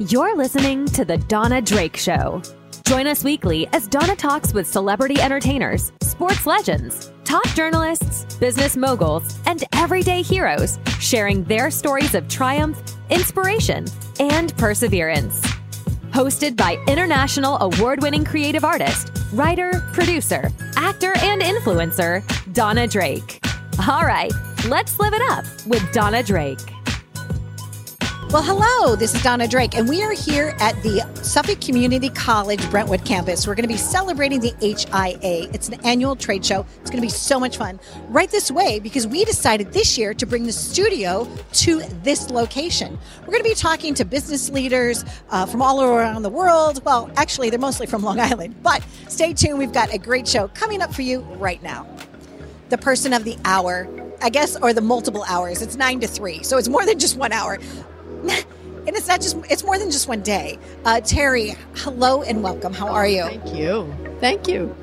You're listening to The Donna Drake Show. Join us weekly as Donna talks with celebrity entertainers, sports legends, top journalists, business moguls, and everyday heroes, sharing their stories of triumph, inspiration, and perseverance. Hosted by international award winning creative artist, writer, producer, actor, and influencer, Donna Drake. All right, let's live it up with Donna Drake. Well, hello, this is Donna Drake, and we are here at the Suffolk Community College Brentwood campus. We're going to be celebrating the HIA. It's an annual trade show. It's going to be so much fun. Right this way, because we decided this year to bring the studio to this location. We're going to be talking to business leaders uh, from all around the world. Well, actually, they're mostly from Long Island, but stay tuned. We've got a great show coming up for you right now. The person of the hour, I guess, or the multiple hours. It's nine to three, so it's more than just one hour. And it's not just it's more than just one day. Uh, Terri hello and welcome. How are you? Thank you. Thank you.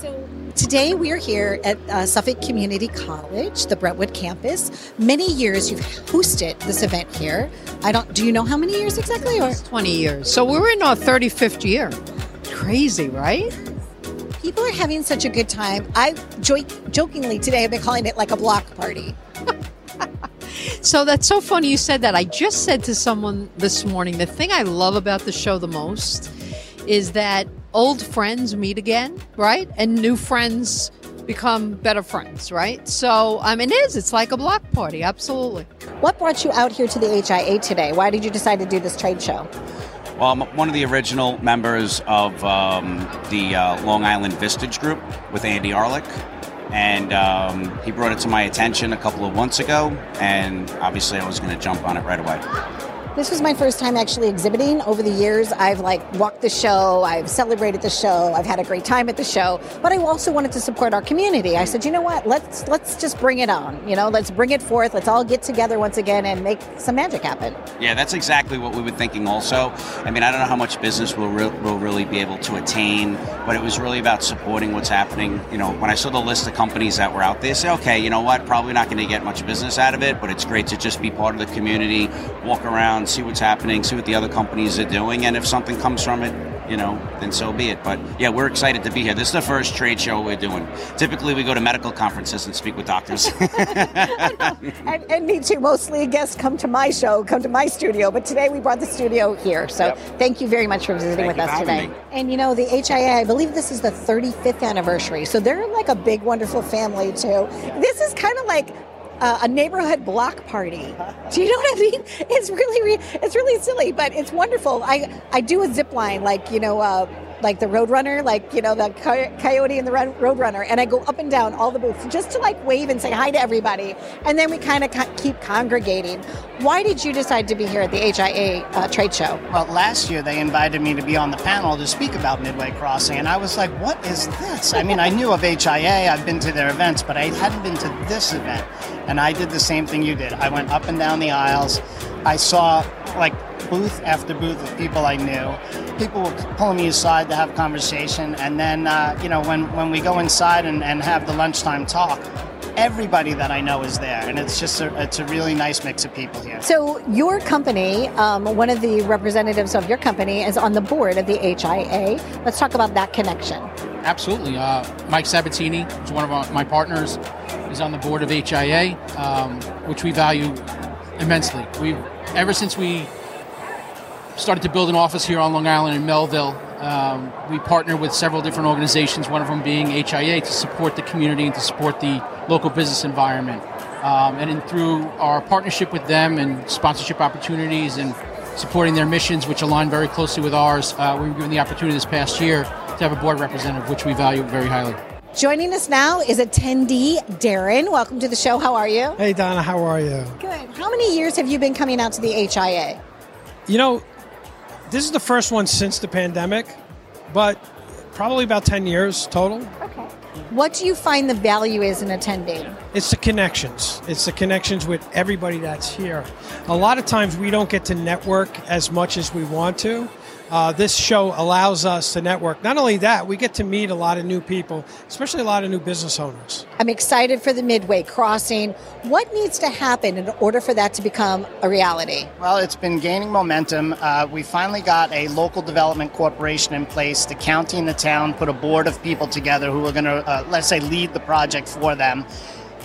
So today we are here at uh, suffolk community college the brentwood campus. Many years you've hosted this event here. I don't do you know how many years exactly or? 20 years. So we're in our 35th year. Crazy right? People are having such a good time. I jo- jokingly today i've been calling it like a block party so that's so funny you said that. I just said to someone this morning the thing I love about the show the most is that old friends meet again, right? And new friends become better friends, right? So, I mean, it is. It's like a block party, absolutely. What brought you out here to the HIA today? Why did you decide to do this trade show? Well, I'm one of the original members of um, the uh, Long Island Vistage Group with Andy Arlick and um, he brought it to my attention a couple of months ago, and obviously I was going to jump on it right away. This was my first time actually exhibiting. Over the years, I've like walked the show, I've celebrated the show, I've had a great time at the show. But I also wanted to support our community. I said, you know what? Let's let's just bring it on. You know, let's bring it forth. Let's all get together once again and make some magic happen. Yeah, that's exactly what we were thinking. Also, I mean, I don't know how much business we'll re- we'll really be able to attain, but it was really about supporting what's happening. You know, when I saw the list of companies that were out there, say, okay, you know what? Probably not going to get much business out of it, but it's great to just be part of the community, walk around, see what's happening, see what the other companies are doing, and if something comes from it, you know, then so be it. But yeah, we're excited to be here. This is the first trade show we're doing. Typically, we go to medical conferences and speak with doctors. and, and, me too. Mostly guests come to my show, come to my studio, but today we brought the studio here. So yep. thank you very much for visiting thank with us today. Me. And you know, the HIA, I believe this is the 35th anniversary. So they're like a big, wonderful family too. This is kind of like uh, a neighborhood block party. Do you know what I mean? It's really, it's really silly, but it's wonderful. I I do a zip line, like you know. Uh, like the Roadrunner, like you know the Coyote and the Roadrunner, and I go up and down all the booths just to like wave and say hi to everybody, and then we kind of co- keep congregating. Why did you decide to be here at the HIA uh, trade show? Well, last year they invited me to be on the panel to speak about Midway Crossing, and I was like, "What is this?" I mean, I knew of HIA, I've been to their events, but I hadn't been to this event, and I did the same thing you did. I went up and down the aisles. I saw like booth after booth of people I knew. People were pulling me aside to have conversation, and then uh, you know when when we go inside and, and have the lunchtime talk, everybody that I know is there, and it's just a, it's a really nice mix of people here. So your company, um, one of the representatives of your company, is on the board of the HIA. Let's talk about that connection. Absolutely, uh, Mike Sabatini is one of our, my partners. Is on the board of HIA, um, which we value immensely. We ever since we started to build an office here on Long Island in Melville. Um, we partner with several different organizations, one of them being HIA, to support the community and to support the local business environment. Um, and in, through our partnership with them and sponsorship opportunities and supporting their missions, which align very closely with ours, uh, we were given the opportunity this past year to have a board representative, which we value very highly. Joining us now is attendee Darren. Welcome to the show. How are you? Hey, Donna. How are you? Good. How many years have you been coming out to the HIA? You know, this is the first one since the pandemic, but probably about 10 years total. Okay. What do you find the value is in attending? It's the connections. It's the connections with everybody that's here. A lot of times we don't get to network as much as we want to. Uh, this show allows us to network. Not only that, we get to meet a lot of new people, especially a lot of new business owners. I'm excited for the Midway Crossing. What needs to happen in order for that to become a reality? Well, it's been gaining momentum. Uh, we finally got a local development corporation in place. The county and the town put a board of people together who are going to, uh, let's say, lead the project for them.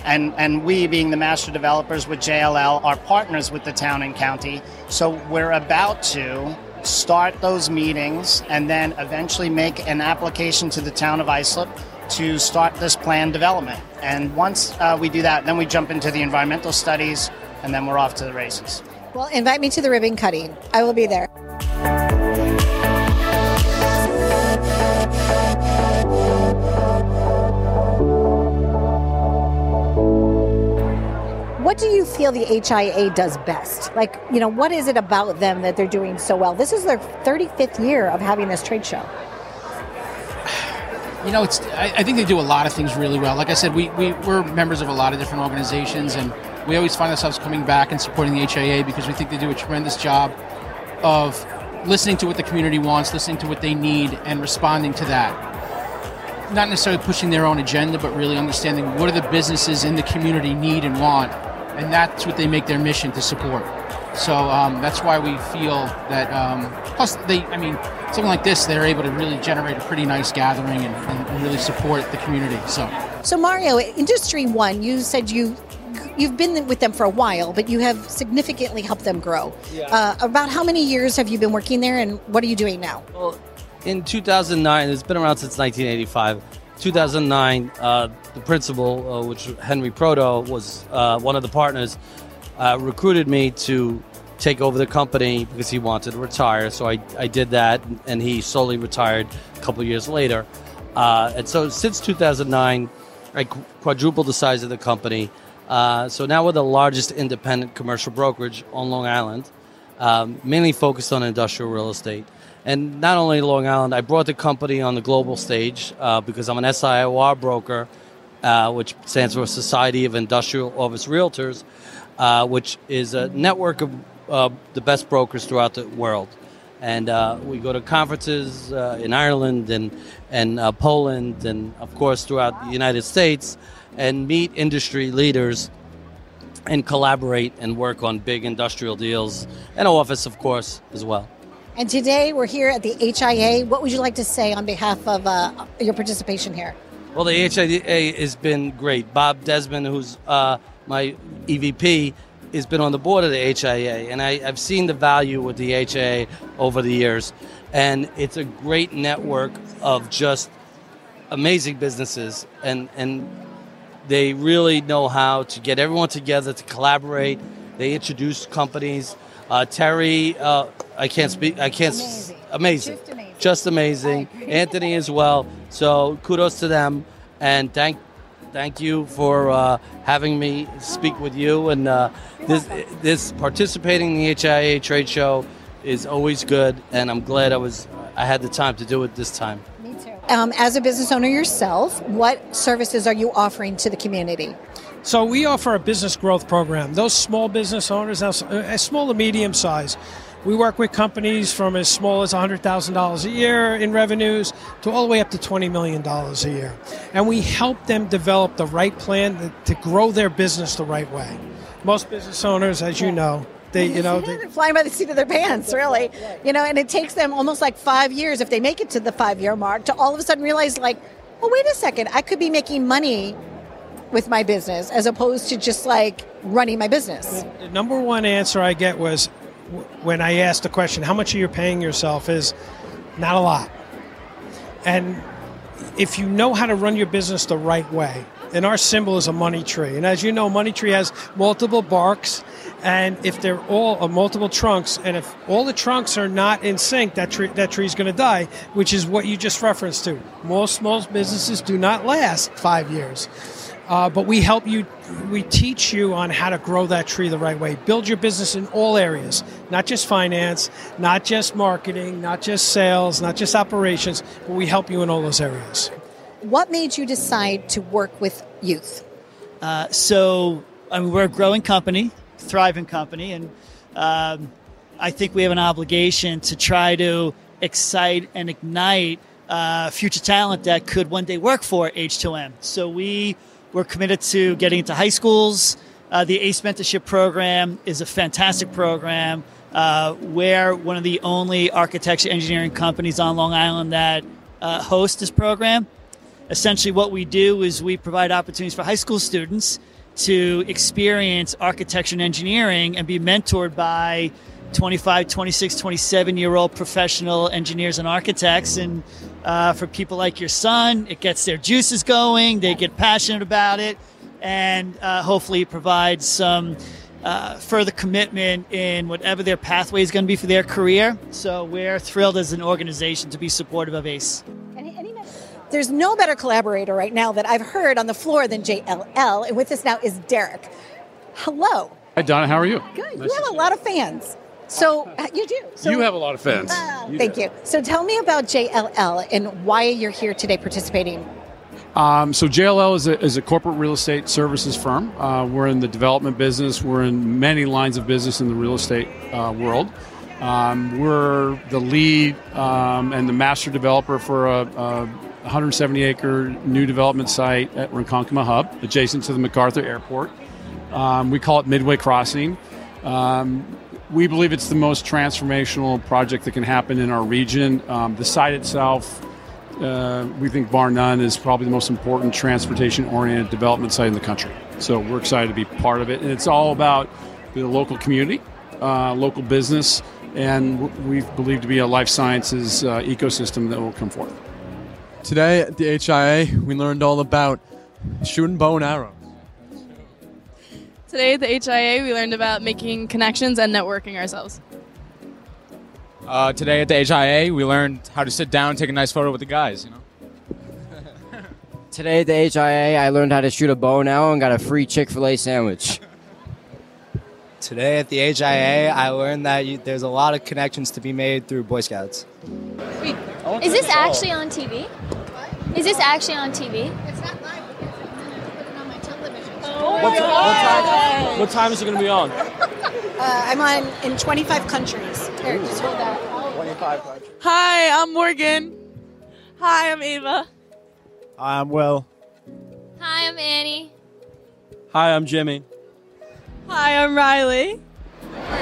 And, and we, being the master developers with JLL, are partners with the town and county. So we're about to start those meetings, and then eventually make an application to the town of Islip to start this plan development. And once uh, we do that, then we jump into the environmental studies, and then we're off to the races. Well, invite me to the ribbon cutting. I will be there. What do you feel the HIA does best? Like, you know, what is it about them that they're doing so well? This is their 35th year of having this trade show. You know, it's. I, I think they do a lot of things really well. Like I said, we, we we're members of a lot of different organizations, and we always find ourselves coming back and supporting the HIA because we think they do a tremendous job of listening to what the community wants, listening to what they need, and responding to that. Not necessarily pushing their own agenda, but really understanding what are the businesses in the community need and want, and that's what they make their mission to support. So um, that's why we feel that. Um, plus, they, I mean, something like this, they're able to really generate a pretty nice gathering and, and, and really support the community. So, So, Mario, Industry One, you said you you've been with them for a while, but you have significantly helped them grow. Uh, about how many years have you been working there, and what are you doing now? Well, in 2009, it's been around since 1985. 2009, uh, the principal, uh, which Henry Proto was uh, one of the partners, uh, recruited me to take over the company because he wanted to retire. So I, I did that, and he slowly retired a couple years later. Uh, and so since 2009, I quadrupled the size of the company. Uh, so now we're the largest independent commercial brokerage on Long Island, um, mainly focused on industrial real estate. And not only Long Island, I brought the company on the global stage uh, because I'm an SIOR broker, uh, which stands for Society of Industrial Office Realtors, uh, which is a network of the best brokers throughout the world. And uh, we go to conferences uh, in Ireland and, and uh, Poland and, of course, throughout the United States and meet industry leaders and collaborate and work on big industrial deals and office, of course, as well. And today we're here at the HIA. What would you like to say on behalf of uh, your participation here? Well, the HIA has been great. Bob Desmond, who's uh, my EVP, has been on the board of the HIA, and I, I've seen the value with the HIA over the years. And it's a great network of just amazing businesses, and, and they really know how to get everyone together to collaborate. They introduce companies. Uh, Terri, uh, I can't speak. I can't. s- Amazing. Amazing. Just amazing. Just amazing. Anthony as well. So kudos to them, and thank thank you for uh, having me speak with you. And uh, this this participating in the HIA trade show is always good, and I'm glad I was I had the time to do it this time. Me too. Um, as a business owner yourself, what services are you offering to the community? So we offer a business growth program. Those small business owners, uh, as small to medium size, we work with companies from as small as $100,000 a year in revenues to all the way up to $20 million a year. And we help them develop the right plan to, grow their business the right way. Most business owners, as you know, they, you know, they, They're flying by the seat of their pants, really. You know, and it takes them almost like five years if they make it to the five year mark to all of a sudden realize, like, well, wait a second, I could be making money with my business as opposed to just like running my business. The number one answer I get was when I asked the question, "How much are you paying yourself?" is not a lot. And if you know how to run your business the right way, and our symbol is a money tree, and as you know, money tree has multiple barks, and if they're all uh, multiple trunks, and if all the trunks are not in sync, that tree that tree's going to die, which is what you just referenced to. Most small businesses do not last five years. Uh, but we help you, we teach you on how to grow that tree the right way. Build your business in all areas, not just finance, not just marketing, not just sales, not just operations, but we help you in all those areas. What made you decide to work with youth? Uh, so I mean, we're a growing company, thriving company, and um, I think we have an obligation to try to excite and ignite uh, future talent that could one day work for H2M. So we were committed to getting into high schools. Uh, the ACE Mentorship Program is a fantastic program. Uh, we're one of the only architecture engineering companies on Long Island that uh, host this program. Essentially, what we do is we provide opportunities for high school students to experience architecture and engineering and be mentored by 25, 26, 27 year old professional engineers and architects. And uh, for people like your son, it gets their juices going, they get passionate about it, and uh, hopefully it provides some. Uh, further commitment in whatever their pathway is going to be for their career. So we're thrilled as an organization to be supportive of ACE. There's no better collaborator right now that I've heard on the floor than JLL, and with us now is Derek. Hello. Hi, Donna. How are you? Good. Nice you have a lot of fans. So uh, you do. So, you have a lot of fans. Uh, you thank do. you. So tell me about JLL and why you're here today participating. Um, so JLL is a, is a, corporate real estate services firm. Uh, we're in the development business. We're in many lines of business in the real estate uh, world. Um, we're the lead um, and the master developer for a, a 170 acre new development site at Ronkonkoma Hub, adjacent to the MacArthur Airport. Um, we call it Midway Crossing. Um, we believe it's the most transformational project that can happen in our region. Um, the site itself, uh, we think, bar none, is probably the most important transportation oriented development site in the country. So we're excited to be part of it. And it's all about the local community, uh, local business, and we believe to be a life sciences uh, ecosystem that will come forth. Today at the HIA, we learned all about shooting bow and arrow. Today at the HIA, we learned about making connections and networking ourselves. Uh, today at the HIA, we learned how to sit down and take a nice photo with the guys. You know. Today at the HIA, I learned how to shoot a bow and arrow and got a free Chick Fil A sandwich. Today at the HIA, I learned that you, there's a lot of connections to be made through Boy Scouts. Is this actually on TV? Is this actually on TV? It's not. What, what, time, what time is it going to be on? Uh, I'm on in 25 countries. Here, just hold that. 25 countries. Hi, I'm Morgan. Hi, I'm Ava. Hi, I'm Will. Hi, I'm Annie. Hi, I'm Jimmy. Hi, I'm Riley.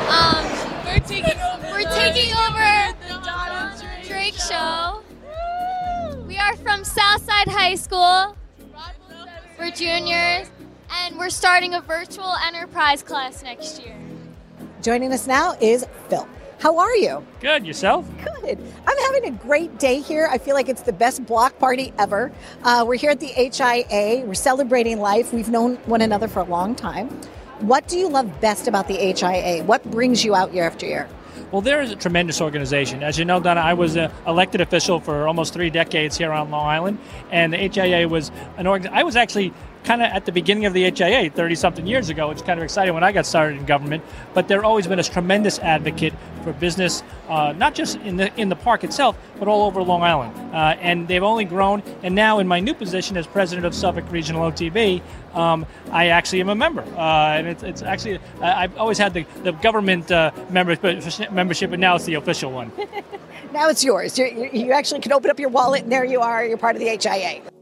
Um, we're taking over. We're taking over the Donna Drake Show. We are from Southside High School. We're juniors and we're starting a virtual enterprise class next year. Joining us now is Phil. How are you? Good. Yourself? Good. I'm having a great day here. I feel like it's the best block party ever. Uh, we're here at the HIA. We're celebrating life. We've known one another for a long time. What do you love best about the HIA? What brings you out year after year? Well, there is a tremendous organization. As you know, Donna, I was an elected official for almost three decades here on Long Island, and the HIA was an organ. I was actually kind of at the beginning of the HIA 30 something years ago. It's kind of exciting when I got started in government, but they've always been a tremendous advocate for business, uh, not just in the in the park itself, but all over Long Island. Uh, and they've only grown. And now, in my new position as president of Suffolk Regional OTB, um, I actually am a member. Uh, and it's, it's actually I've always had the the government uh, membership, membership, but now it's the official one. now it's yours. You, you actually can open up your wallet, and there you are. You're part of the HIA.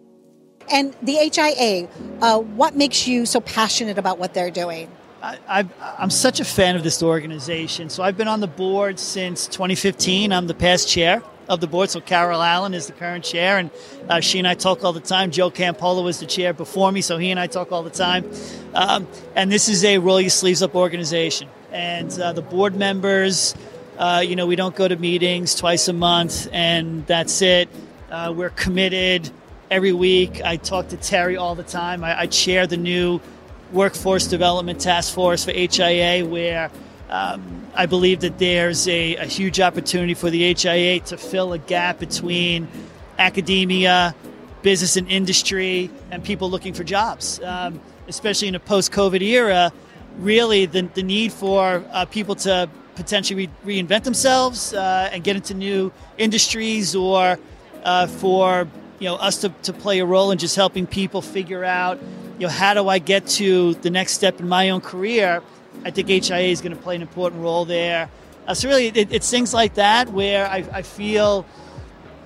And the HIA, uh, what makes you so passionate about what they're doing? I, am such a fan of this organization. So I've been on the board since 2015. I'm the past chair of the board. So Carol Allen is the current chair, and uh, she and I talk all the time. Joe Campolo was the chair before me, so he and I talk all the time. Um, and this is a roll your sleeves up organization. And uh, the board members, uh, you know, we don't go to meetings twice a month, and that's it. Uh, we're committed every week. I talk to Terri all the time. I, I chair the new Workforce Development Task Force for HIA, where um, I believe that there's a, a, huge opportunity for the HIA to fill a gap between academia, business and industry, and people looking for jobs. Um, especially in a post COVID era, really the, the need for uh, people to potentially re- reinvent themselves uh, and get into new industries or uh, for you know us to, to play a role in just helping people figure out you know, how do I get to the next step in my own career? I think HIA is going to play an important role there. Uh, so really, it, it's things like that where I, I feel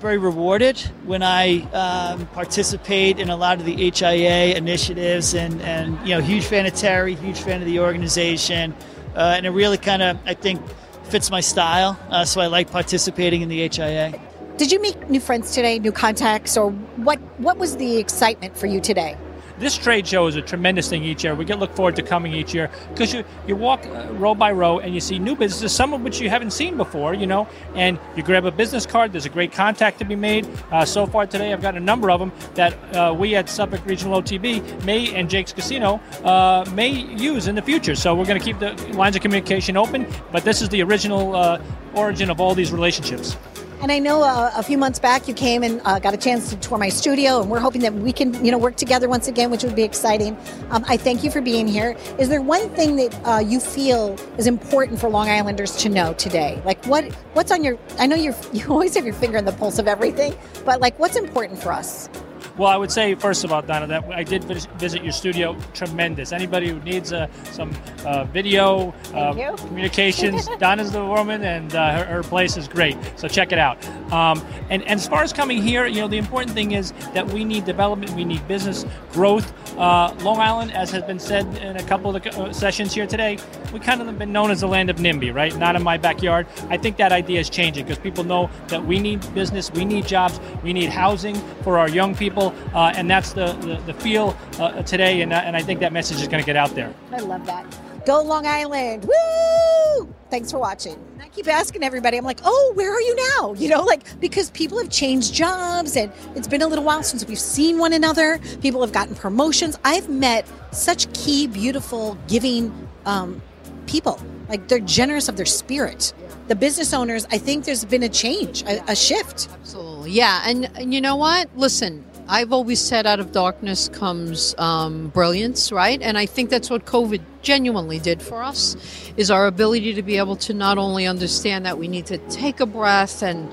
very rewarded when I um, participate in a lot of the HIA initiatives, and and you know, huge fan of Terri, huge fan of the organization, uh, and it really kind of I think fits my style. Uh, so I like participating in the HIA. Did you make new friends today, new contacts, or what? What was the excitement for you today? This trade show is a tremendous thing each year. We get look forward to coming each year because you, you walk uh, row by row and you see new businesses, some of which you haven't seen before, you know, and you grab a business card. There's a great contact to be made. Uh, so far today, I've got a number of them that uh, we at Suffolk Regional OTB may and Jake's Casino uh, may use in the future. So we're going to keep the lines of communication open, but this is the original uh, origin of all these relationships. And I know uh, a few months back you came and uh, got a chance to tour my studio, and we're hoping that we can, you know, work together once again, which would be exciting. Um, I thank you for being here. Is there one thing that uh, you feel is important for Long Islanders to know today? Like what what's on your? I know you you always have your finger on the pulse of everything, but like what's important for us? Well, I would say first of all, Donna, that I did visit your studio. Tremendous. Anybody who needs uh, some uh, video uh, communications, Donna's the woman, and uh, her, her place is great. So check it out. Um, and, and as far as coming here, you know, the important thing is that we need development, we need business growth. Uh, Long Island, as has been said in a couple of the uh, sessions here today, we kind of have been known as the land of NIMBY, right? Not in my backyard. I think that idea is changing because people know that we need business, we need jobs, we need housing for our young people, uh, and that's the, the, the feel uh, today, and, uh, and I think that message is going to get out there. I love that. Go Long Island. Woo! Thanks for watching. And I keep asking everybody, I'm like, oh, where are you now? You know, like, because people have changed jobs and it's been a little while since we've seen one another. People have gotten promotions. I've met such key, beautiful, giving um, people. Like, they're generous of their spirit. The business owners, I think there's been a change, a, a shift. Absolutely. Yeah. And, and you know what? Listen, I've always said out of darkness comes um, brilliance, right? And I think that's what COVID genuinely did for us is our ability to be able to not only understand that we need to take a breath and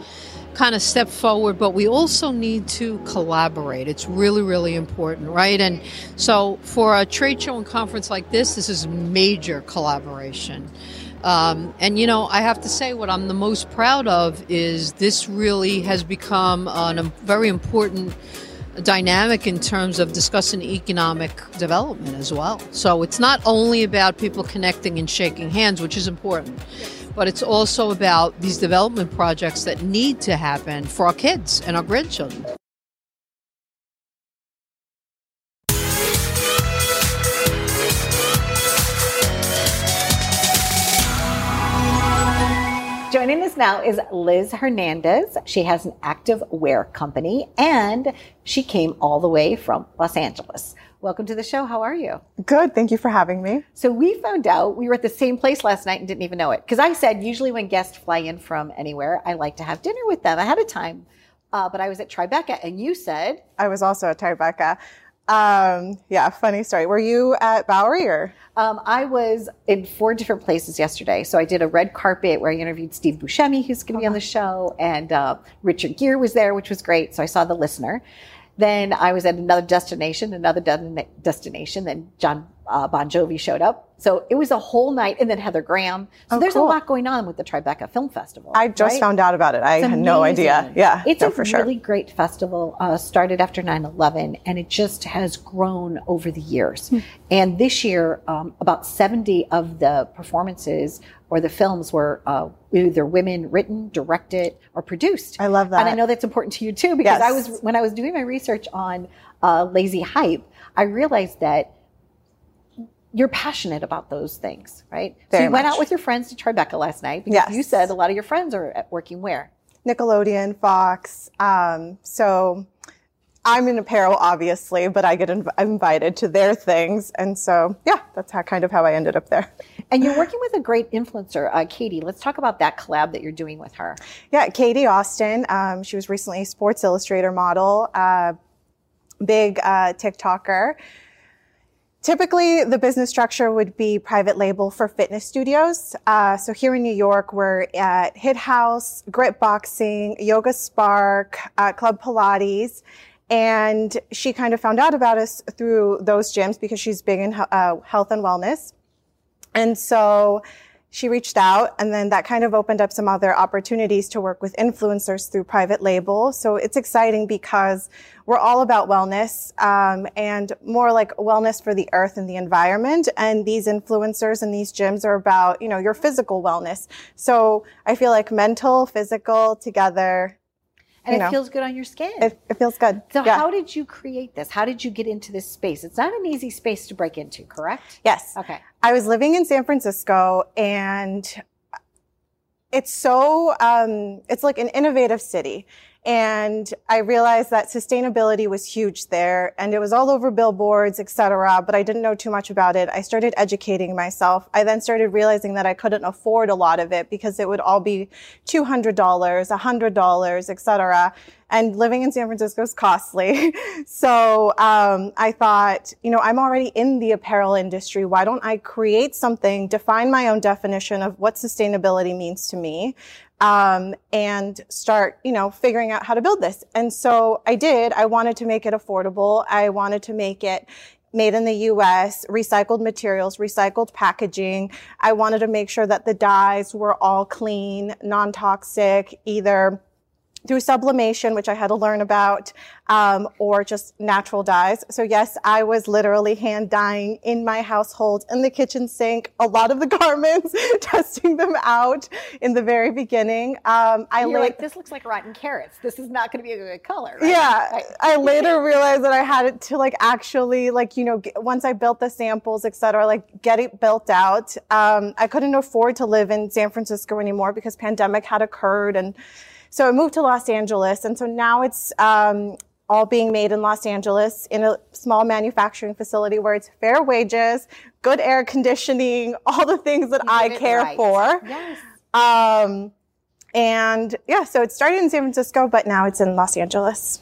kind of step forward, but we also need to collaborate. It's really, really important, right? And so for a trade show and conference like this, this is major collaboration. Um, and you know, I have to say, what I'm the most proud of is this really has become a very important dynamic in terms of discussing economic development as well. So it's not only about people connecting and shaking hands, which is important, but it's also about these development projects that need to happen for our kids and our grandchildren. Joining us now is Liz Hernandez. She has an active wear company and she came all the way from Los Angeles. Welcome to the show. How are you? Good. Thank you for having me. So we found out we were at the same place last night and didn't even know it. Because I said usually when guests fly in from anywhere, I like to have dinner with them ahead of time. Uh, but I was at Tribeca and you said I was also at Tribeca. Um, yeah, funny story. Were you at Bowery or? Um, I was in four different places yesterday. So I did a red carpet where I interviewed Steve Buscemi, who's going to be on the show, and uh, Richard Gere was there, which was great. So I saw the listener. Then I was at another destination, another de- destination. Then John uh, Bon Jovi showed up. So it was a whole night, and then Heather Graham. So Oh, there's cool. a lot going on with the Tribeca Film Festival. I just right? found out about it. I It's had no idea. Yeah, It's no, a for sure. really great festival. Uh, started after 9 11, and it just has grown over the years. Hmm. And this year, um, about 70 of the performances or the films were uh, either women written, directed, or produced. I love that. And I know that's important to you too, because I was, when I was doing my research on uh, Lazy Hype, I realized that you're passionate about those things, right? so Very you went much. out with your friends to Tribeca last night because Yes. you said a lot of your friends are at working where? Nickelodeon, Fox. Um, so I'm in apparel, obviously, but I get inv- invited to their things. And so, yeah, that's how, kind of how I ended up there. And you're working with a great influencer, uh, Katie. Let's talk about that collab that you're doing with her. Yeah, Katie Austin. Um, she was recently a Sports Illustrated model, uh, big uh, TikToker. Typically, the business structure would be private label for fitness studios. Uh, so here in New York, we're at Hit House, Grit Boxing, Yoga Spark, uh, Club Pilates. And she kind of found out about us through those gyms because she's big in uh, health and wellness. And so she reached out and then that kind of opened up some other opportunities to work with influencers through private label. So it's exciting because we're all about wellness um, and more like wellness for the earth and the environment. And these influencers and these gyms are about, you know, your physical wellness. So I feel like mental, physical together. And it know, feels good on your skin. It, it feels good. So Yeah. how did you create this? How did you get into this space? It's not an easy space to break into, correct? Yes. Okay. I was living in San Francisco and it's so, um, it's like an innovative city. And I realized that sustainability was huge there and it was all over billboards, etc. but I didn't know too much about it. I started educating myself. I then started realizing that I couldn't afford a lot of it because it would all be $200, $100, etc. And living in San Francisco is costly. so um, I thought, you know, I'm already in the apparel industry. Why don't I create something, define my own definition of what sustainability means to me? Um, and start, you know, figuring out how to build this. And so I did. I wanted to make it affordable. I wanted to make it made in the US, recycled materials, recycled packaging. I wanted to make sure that the dyes were all clean, non-toxic, either through sublimation, which I had to learn about, um, or just natural dyes. So yes, I was literally hand dyeing in my household in the kitchen sink a lot of the garments, testing them out in the very beginning. Um, I You're la- like, this looks like rotten carrots. This is not going to be a good color. right? yeah, Right. I later realized that I had it to like actually like you know get, once I built the samples, et cetera, like get it built out. Um, I couldn't afford to live in San Francisco anymore because pandemic had occurred, and so I moved to Los Angeles, and so now it's um, all being made in Los Angeles in a small manufacturing facility where it's fair wages, good air conditioning, all the things that I care right. for. Yes. Um, and yeah, so it started in San Francisco, but now it's in Los Angeles.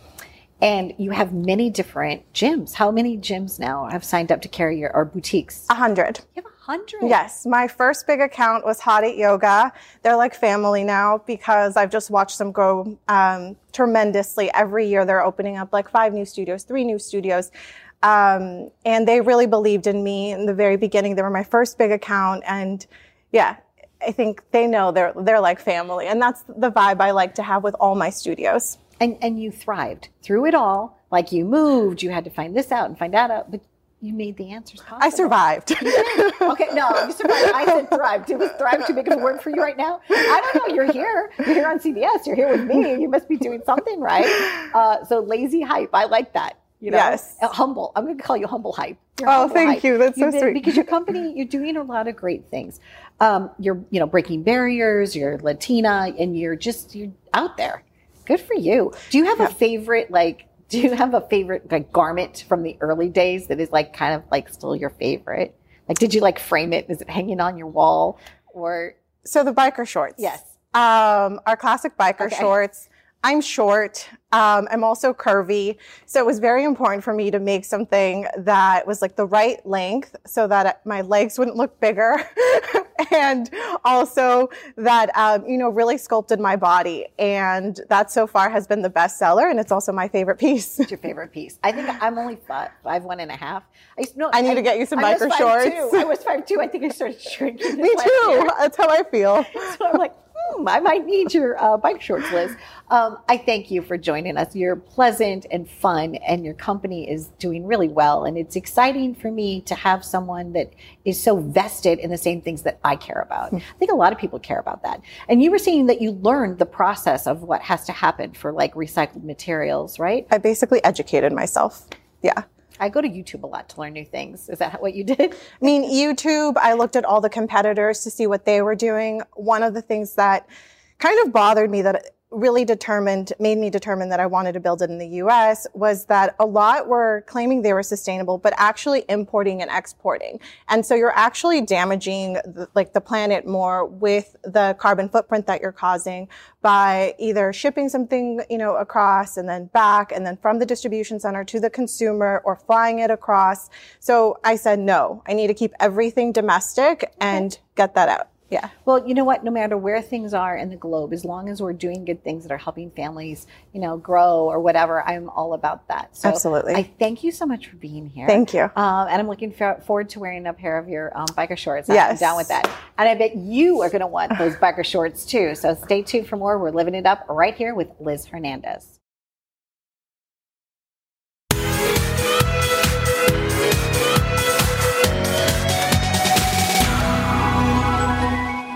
And you have many different gyms. How many gyms now have signed up to carry your or boutiques? A hundred. You have a hundred. Yes, my first big account was Hot Eight Yoga. They're like family now because I've just watched them grow um, tremendously. Every year they're opening up like five new studios, three new studios. Um, and they really believed in me in the very beginning. They were my first big account. And yeah, I think they know they're, they're like family. And that's the vibe I like to have with all my studios. And and you thrived through it all. Like you moved, you had to find this out and find that out, but you made the answers possible. I survived. okay, no, you survived. I said thrived. It was thrive too big of a word for you right now. I don't know. You're here. You're here on CBS. You're here with me. You must be doing something right. Uh, so lazy hype. I like that. You know, Yes. Uh, humble. I'm going to call you humble hype. You're Oh, humble thank hype. you. That's so did- sweet. Because your company, you're doing a lot of great things. Um, you're, you know, breaking barriers. You're Latina, and you're just you're out there. Good for you. Do you have a favorite like? Do you have a favorite like garment from the early days that is like kind of like still your favorite? Like, did you like frame it? Is it hanging on your wall or? So the biker shorts. Yes. Um, our classic biker Okay. shorts. I'm short. Um, I'm also curvy. So it was very important for me to make something that was like the right length so that my legs wouldn't look bigger. and also that, um, you know, really sculpted my body. And that so far has been the best seller. And it's also my favorite piece. It's your favorite piece. I think I'm only five, five one and a half. I no, I need to get you some I 5'2". shorts. I was five two. I think I started shrinking. me too. year. That's how I feel. So I'm like, hmm, I might need your uh, bike shorts, Liz. Um, I thank you for joining us. You're pleasant and fun, and your company is doing really well. And it's exciting for me to have someone that is so vested in the same things that I care about. I think a lot of people care about that. And you were saying that you learned the process of what has to happen for like recycled materials, right? I basically educated myself. Yeah. I go to YouTube a lot to learn new things. Is that what you did? I mean, YouTube, I looked at all the competitors to see what they were doing. One of the things that kind of bothered me that really determined, made me determine that I wanted to build it in the US was that a lot were claiming they were sustainable, but actually importing and exporting. And so you're actually damaging the, like the planet more with the carbon footprint that you're causing by either shipping something, you know, across and then back and then from the distribution center to the consumer or flying it across. So I said, no, I need to keep everything domestic and get that out. Yeah. Well, you know what? No matter where things are in the globe, as long as we're doing good things that are helping families, you know, grow or whatever, I'm all about that. So Absolutely. I thank you so much for being here. Thank you. Um, and I'm looking for, forward to wearing a pair of your um, biker shorts. I'm Yes. down with that. And I bet you are going to want those biker shorts too. So stay tuned for more. We're living it up right here with Liz Hernandez.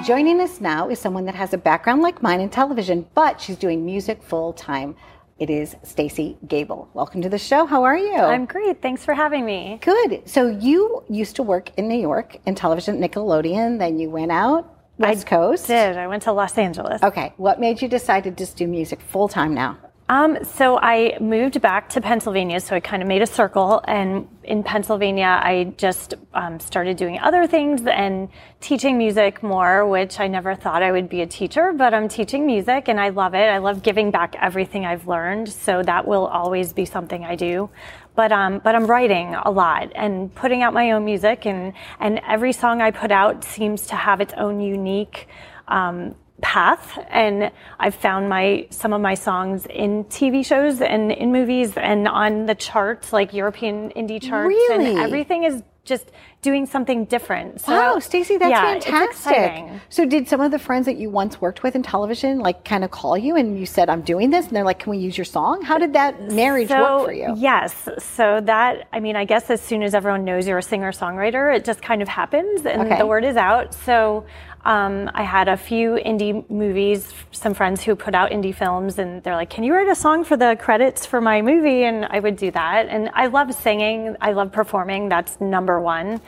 Joining us now is someone that has a background like mine in television, but she's doing music full time. It is Stacy Gable. Welcome to the show. How are you? I'm great. Thanks for having me. Good. So you used to work in New York in television at Nickelodeon, then you went out West Coast. Did I went to Los Angeles? Okay. What made you decide to just do music full time now? Um, so I moved back to Pennsylvania, so I kind of made a circle, and in Pennsylvania, I just um, started doing other things and teaching music more, which I never thought I would be a teacher, but I'm teaching music and I love it. I love giving back everything I've learned, so that will always be something I do. But um, but I'm writing a lot and putting out my own music, and and every song I put out seems to have its own unique. Um, path and I've found my some of my songs in TV shows and in movies and on the charts like European indie charts Really? and everything is just doing something different. So, wow, Stacy, that's yeah, fantastic. So did some of the friends that you once worked with in television like kind of call you and you said I'm doing this and they're like can we use your song? How did that marriage So, work for you? Yes. So that, I mean, I guess as soon as everyone knows you're a singer songwriter, it just kind of happens and Okay. the word is out. So um, I had a few indie movies, some friends who put out indie films, and they're like, Can you write a song for the credits for my movie? And I would do that. And I love singing, I love performing. That's number one.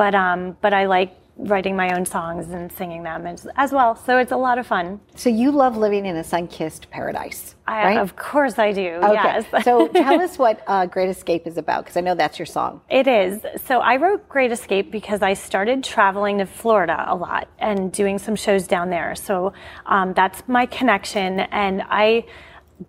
But, um, but I like writing my own songs and singing them as, as well. So it's a lot of fun. So you love living in a sun-kissed paradise, I, right? Of course I do. Okay. Yes. so tell us what uh, Great Escape is about because I know that's your song. It is. So I wrote Great Escape because I started traveling to Florida a lot and doing some shows down there. So um, that's my connection. And I,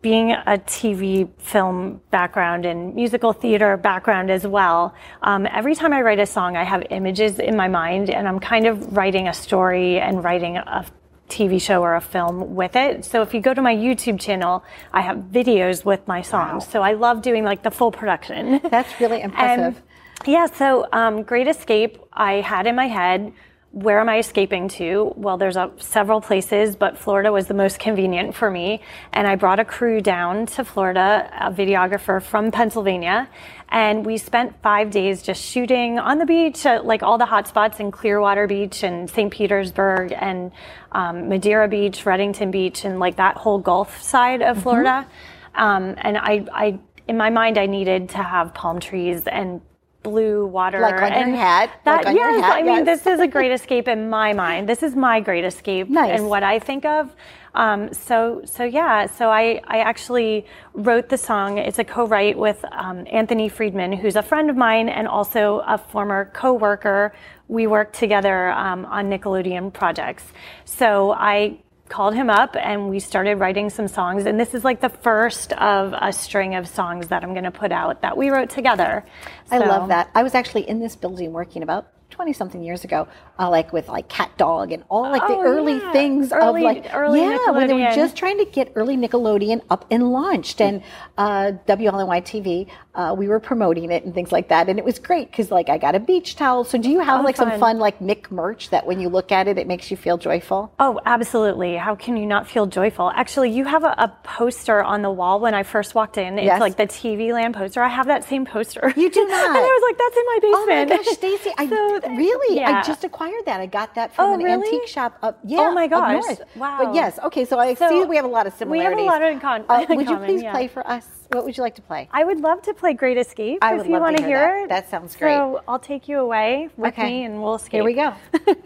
being a TV film background and musical theater background as well, um, every time I write a song, I have images in my mind and I'm kind of writing a story and writing a TV show or a film with it. So if you go to my YouTube channel, I have videos with my songs. So I love doing like the full production. That's really impressive. yeah, so um, Great Escape, I had in my head. Where am I escaping to? Well, there's a, several places, but Florida was the most convenient for me. And I brought a crew down to Florida, a videographer from Pennsylvania, and we spent five days just shooting on the beach, at, like all the hot spots in Clearwater Beach and St. Petersburg and um, Madeira Beach, Redington Beach, and like that whole Gulf side of Florida. Um, and I, I, in my mind, I needed to have palm trees and blue water Like on your and hat? That, Like on your yes, hat, I mean yes. this is a great escape in my mind. This is my great escape Nice. and what I think of. Um, so so yeah, so I I actually wrote the song. It's a co-write with um, Anthony Friedman, who's a friend of mine and also a former co-worker. We worked together um, on Nickelodeon projects. So I called him up and we started writing some songs and this is like the first of a string of songs that I'm going to put out that we wrote together. I love that. I was actually in this building working about 20 something years ago, uh, like with like Cat Dog and all like the Oh, early yeah. things Early- of like, early yeah, when they were just trying to get early Nickelodeon up and launched. And uh, WLNY TV, uh, we were promoting it and things like that. And it was great because like I got a beach towel. So do you have Oh, like some fun. fun like Nick merch that when you look at it, it makes you feel joyful? Oh, absolutely. How can you not feel joyful? Actually, you have a, a poster on the wall when I first walked in. It's Yes. like the TV land poster. I have that same poster. You do not. and I was like, that's in my basement. Oh my gosh, Stacy! I really, I just acquired that. I got that from Oh, an really? antique shop up. Yeah, Oh my gosh. Wow. But yes, okay. So I So, see we have a lot of similarities. we have a lot in con- Uh, in would you please yeah. play for us? What would you like to play? I would love to play Great Escape I if you want to hear hear that. it. That sounds great. So I'll take you away with Okay. me and we'll escape. Here we go.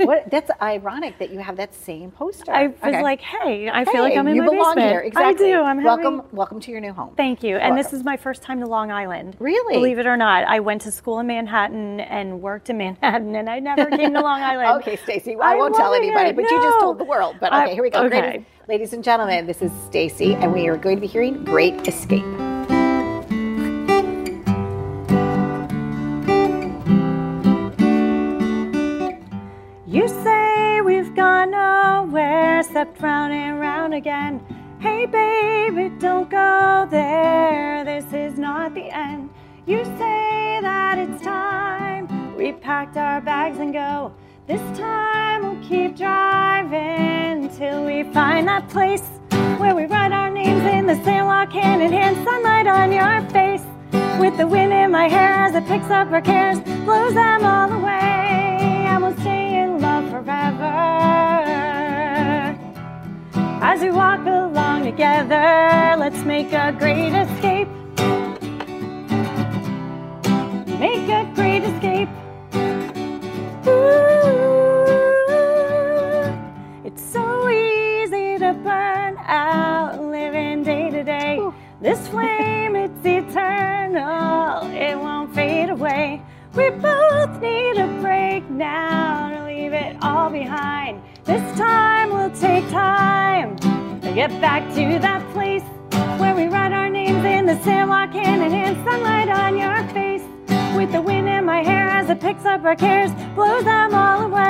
what, that's ironic that you have that same poster. I was Okay. like, hey, I feel like I'm in you my belong basement. here. Exactly. I do. I'm welcome. having- Welcome to your new home. Thank you. And this is my first time to Long Island. Really? Believe it or not, I went to school in Manhattan and worked in Manhattan, and I never came to Long Island. Okay, Stacy. Well, I I'm won't tell anybody, it. but you just told the world. But I- okay, here we go. okay. Ladies and gentlemen, this is Stacy, and we are going to be hearing "Great Escape." Round and round again. Hey, baby, don't go there. This is not the end. You say that it's time. We packed our bags and go. This time we'll keep driving till we find that place where we write our names in the sand, walk hand in hand, sunlight on your face. With the wind in my hair as it picks up our cares, blows them all away, and we'll stay in love forever. As we walk along together, let's make a great escape. Make a great escape. Ooh, it's so easy to burn out living day to day. This flame, it's eternal, it won't fade away. We both need a break now to leave it all behind. This time we'll take time to get back to that place where we write our names in the sand, walk hand in hand, sunlight on your face. With the wind in my hair as it picks up our cares, blows them all away.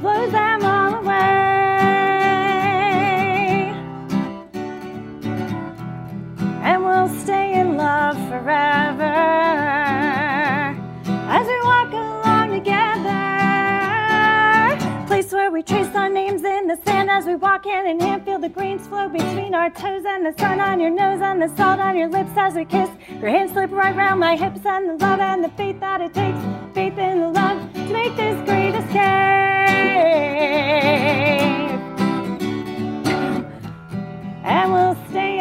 Blows them all away. And we'll stay in love forever we trace our names in the sand as we walk hand in hand. Feel the greens flow between our toes and the sun on your nose and the salt on your lips as we kiss. Your hands slip right round my hips and the love and the faith that it takes. Faith in the love to make this great escape. And we'll stay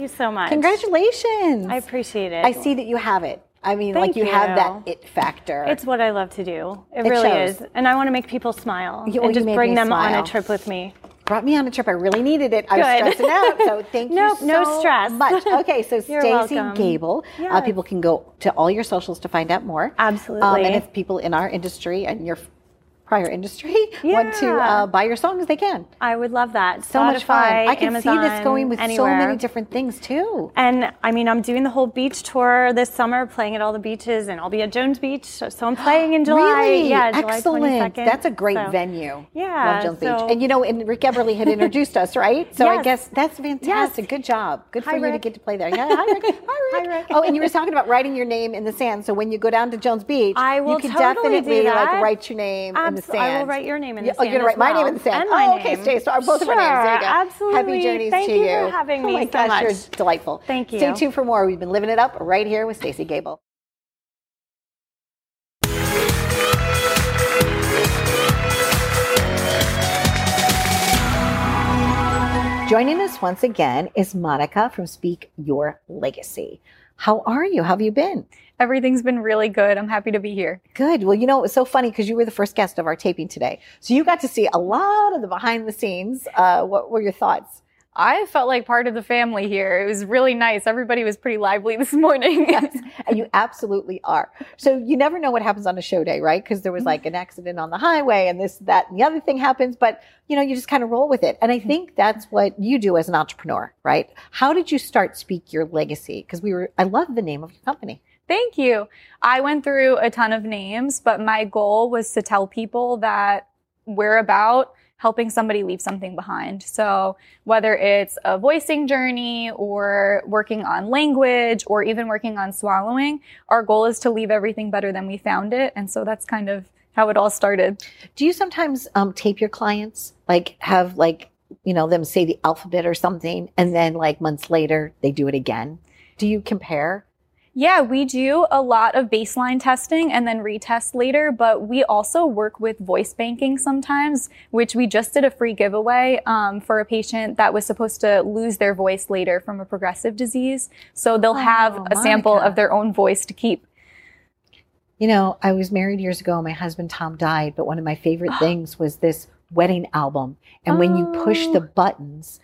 you so much. Congratulations. I appreciate it. I see that you have it. I mean, Thank like you, have that it factor. It's what I love to do. It, It really shows. is. And I want to make people smile You- and just bring them on a trip with me. brought me on a trip. I really needed it. I was Good. stressing out. So thank Nope, you no stress. much. Okay, so Stacy. Gable. Uh, people can go to all your socials to find out more. Absolutely. Um, and if people in our industry and your prior industry want to uh, buy your songs, they can. I would love that. So much fun. I can see this going with so many different things too. And I mean, I'm doing the whole beach tour this summer, playing at all the beaches, and I'll be at Jones Beach. So, I'm playing in July. Really? Yeah, July Excellent. 22nd. That's a great So- venue. Yeah, Love Jones so- Beach. And you know, and Rick Eberly had introduced us, right? So I guess that's fantastic. Good job. Good for Hi, you to get to play there. Yeah, hi, Rick. Hi, Rick. Oh, and you were talking about writing your name in the sand. So when you go down to Jones Beach, I will you can totally definitely do like write your name in the Abso- sand. I will write your name in the Yeah, Oh, you're gonna as write my name well. in the sand. And my oh, okay, name. Stay. So our both of our names. There you go. Absolutely. Happy journeys Thank to you Thank you. for having Oh me my so gosh, much. you're delightful. Thank you. Stay tuned for more. We've been living it up right here with Stacy Gable. Joining us once again is Monica from Speak Your Legacy. How are you? How have you been? Everything's been really good. I'm happy to be here. Good. Well, you know, it was so funny because you were the first guest of our taping today. So you got to see a lot of the behind the scenes. Uh, what were your thoughts? I felt like part of the family here. It was really nice. Everybody was pretty lively this morning. Yes, and you absolutely are. So you never know what happens on a show day, right? Because there was like an accident on the highway and this, that, and the other thing happens, but you know, you just kind of roll with it. And I think that's what you do as an entrepreneur, right? How did you start Speak Your Legacy? Because we were, I love the name of your company. Thank you. I went through a ton of names, but my goal was to tell people that we're about helping somebody leave something behind. So whether it's a voicing journey or working on language or even working on swallowing, our goal is to leave everything better than we found it. And so that's kind of how it all started. Do you sometimes um, tape your clients, like have like, you know, them say the alphabet or something, and then like months later they do it again? Do you compare? Yeah, we do a lot of baseline testing and then retest later, but we also work with voice banking sometimes, which we just did a free giveaway um, for a patient that was supposed to lose their voice later from a progressive disease. So they'll have Oh, a sample of their own voice to keep. You know, I was married years ago. My husband Tom died, but one of my favorite things was this wedding album. And when you push the buttons,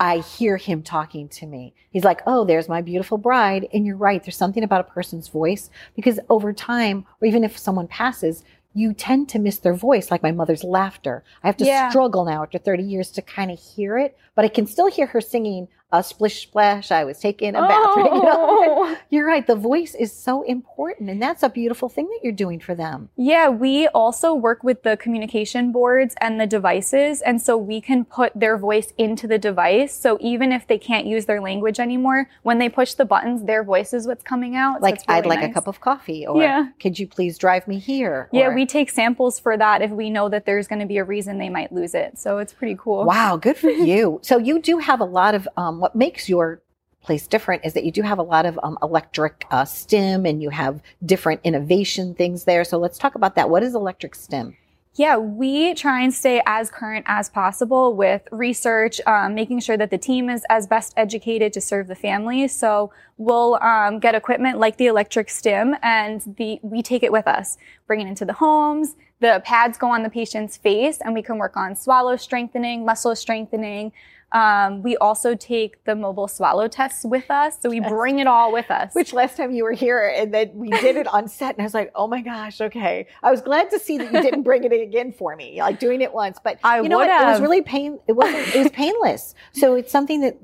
I hear him talking to me. He's like, Oh, there's my beautiful bride. And you're right. There's something about a person's voice because over time, or even if someone passes, you tend to miss their voice, like my mother's laughter. I have to Yeah. struggle now after 30 years to kind of hear it, but I can still hear her singing a splish splash. I was taking a bath. You know? Oh. You're right. The voice is so important, and that's a beautiful thing that you're doing for them. Yeah, we also work with the communication boards and the devices. And so we can put their voice into the device. So even if they can't use their language anymore, when they push the buttons, their voice is what's coming out. Like, it's really I'd like a cup of coffee, or Yeah. could you please drive me here? Yeah, we take samples for that if we know that there's going to be a reason they might lose it. So it's pretty cool. Wow, good for you. So you do have a lot of um, what makes your place different is that you do have a lot of um, electric uh, stim and you have different innovation things there. So let's talk about that. What is electric stim? Yeah, we try and stay as current as possible with research, um, making sure that the team is as best educated to serve the families. So we'll um, get equipment like the electric stim, and the we take it with us, bring it into the homes. The pads go on the patient's face, and we can work on swallow strengthening, muscle strengthening. Um, we also take the mobile swallow tests with us, so we bring it all with us. Which last time you were here and then we did it on set and I was like, oh my gosh, okay. I was glad to see that you didn't bring it again for me, like doing it once. But I you know what? It was really pain. It wasn't. It was painless. So it's something that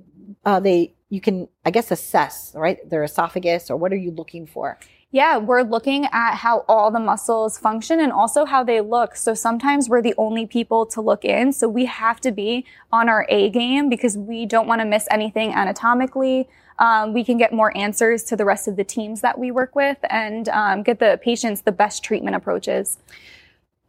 uh, they you can I guess assess right their esophagus or what are you looking for? Yeah, we're looking at how all the muscles function and also how they look. So sometimes we're the only people to look in. So we have to be on our A game because we don't want to miss anything anatomically. Um, we can get more answers to the rest of the teams that we work with and um, get the patients the best treatment approaches.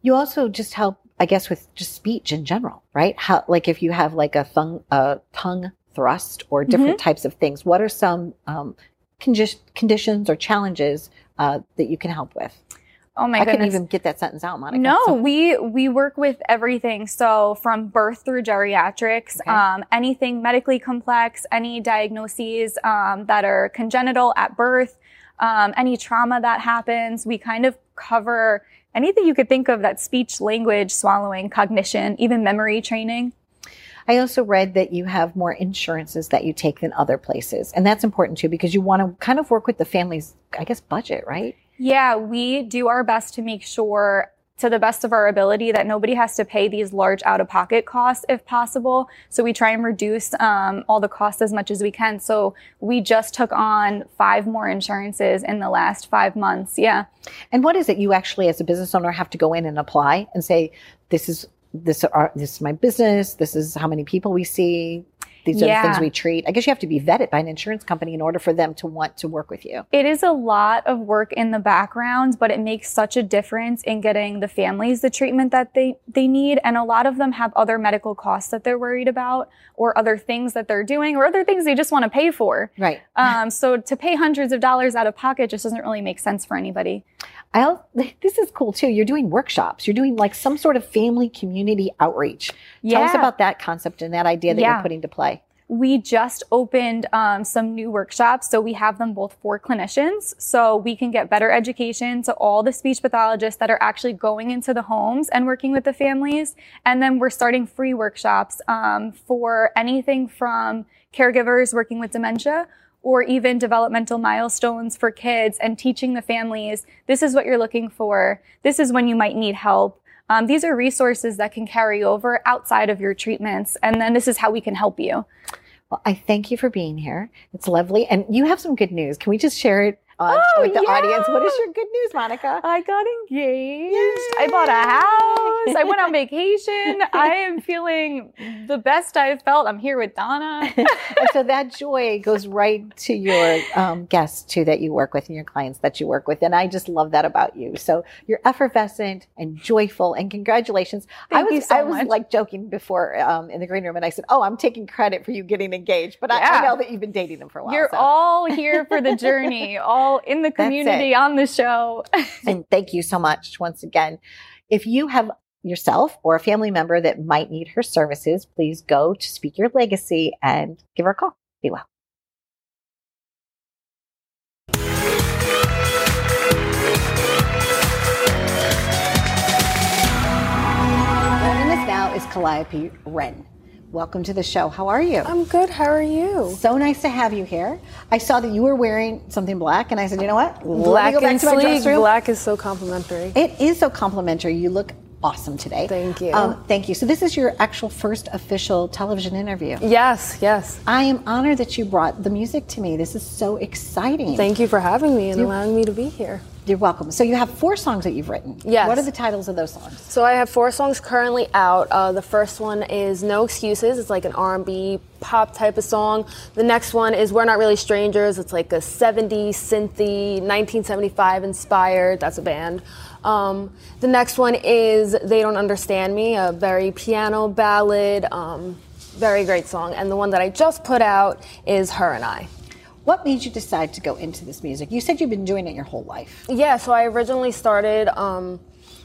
You also just help, I guess, with just speech in general, right? How, like if you have like a tongue, a tongue thrust or different Mhm. types of things, what are some um, condi- conditions or challenges uh, that you can help with? Oh my god. I couldn't even get that sentence out, Monica. No, So- we we work with everything. So from birth through geriatrics, um, anything medically complex, any diagnoses um, that are congenital at birth, um, any trauma that happens, we kind of cover anything you could think of that speech, language, swallowing, cognition, even memory training. I also read that you have more insurances that you take than other places. And that's important too because you want to kind of work with the family's, I guess, budget, right? Yeah, we do our best to make sure to the best of our ability that nobody has to pay these large out of pocket costs if possible. So we try and reduce um, all the costs as much as we can. So we just took on five more insurances in the last five months. Yeah. And what is it you actually, as a business owner, have to go in and apply and say, this is this are this is my business. This is how many people we see. These are the things we treat. I guess you have to be vetted by an insurance company in order for them to want to work with you. It is a lot of work in the background, but it makes such a difference in getting the families the treatment that they, they need. And a lot of them have other medical costs that they're worried about or other things that they're doing or other things they just want to pay for. Right. Um, so to pay hundreds of dollars out of pocket just doesn't really make sense for anybody. I al- this is cool too. You're doing workshops. You're doing like some sort of family community outreach. Tell us about that concept and that idea that Yeah. you're putting to play. We just opened um, some new workshops, so we have them both for clinicians, so we can get better education to all the speech pathologists that are actually going into the homes and working with the families. And then we're starting free workshops um, for anything from caregivers working with dementia or even developmental milestones for kids and teaching the families this is what you're looking for, this is when you might need help. Um, these are resources that can carry over outside of your treatments, and then this is how we can help you. Well, I thank you for being here. It's lovely. And you have some good news. Can we just share it uh, Oh, with the yeah. audience? What is your good news, Monica? I got engaged. I bought a house. I went on vacation. I am feeling the best I've felt. I'm here with Donna. and so that joy goes right to your um, guests too that you work with and your clients that you work with. And I just love that about you. So you're effervescent and joyful and congratulations. I Thank was, you so I was much. like joking before um, in the green room and I said, Oh, I'm taking credit for you getting engaged, but I, I know that you've been dating them for a while. You're so. all here for the journey, all in the community on the show. and thank you so much once again. If you have yourself or a family member that might need her services, please go to Speak Your Legacy and give her a call. Be well. Joining us now is Calliope Wren. Welcome to the show. How are you? I'm good. How are you? So nice to have you here. I saw that you were wearing something black, and I said, you know what? Black and to my dress sleek. Black is so complimentary. It is so complimentary. You look awesome today. Thank you. Um, thank you. So this is your actual first official television interview. Yes, yes. I am honored that you brought the music to me. This is so exciting. Thank you for having me and You- allowing me to be here. You're welcome. So you have four songs that you've written. Yes. What are the titles of those songs? So I have four songs currently out. Uh, the first one is "No Excuses." It's like an R&B pop type of song. The next one is "We're Not Really Strangers." It's like a 70s synthy, 1975 inspired. That's a band. Um, the next one is "They Don't Understand Me," a very piano ballad. Um, very great song. And the one that I just put out is "Her and I." What made you decide to go into this music? You said you've been doing it your whole life. Yeah, so I originally started, um,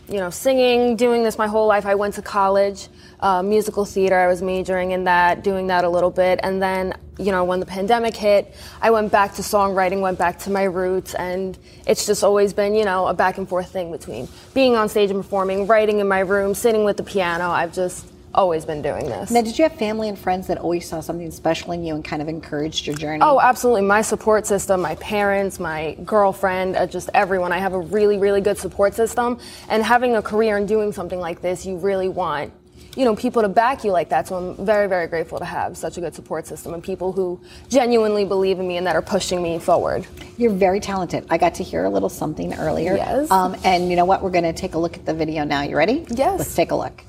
you know, singing, doing this my whole life. I went to college, uh, musical theater. I was majoring in that, doing that a little bit, and then, you know, when the pandemic hit, I went back to songwriting, went back to my roots, and it's just always been, you know, a back and forth thing between being on stage and performing, writing in my room, sitting with the piano. I've just always been doing this. Now, did you have family and friends that always saw something special in you and kind of encouraged your journey? Oh, absolutely. My support system, my parents, my girlfriend, uh, just everyone. I have a really, really good support system. And having a career and doing something like this, you really want, you know, people to back you like that. So I'm very, very grateful to have such a good support system and people who genuinely believe in me and that are pushing me forward. You're very talented. I got to hear a little something earlier. Yes. Um, and you know what? We're going to take a look at the video now. You ready? Yes. Let's take a look.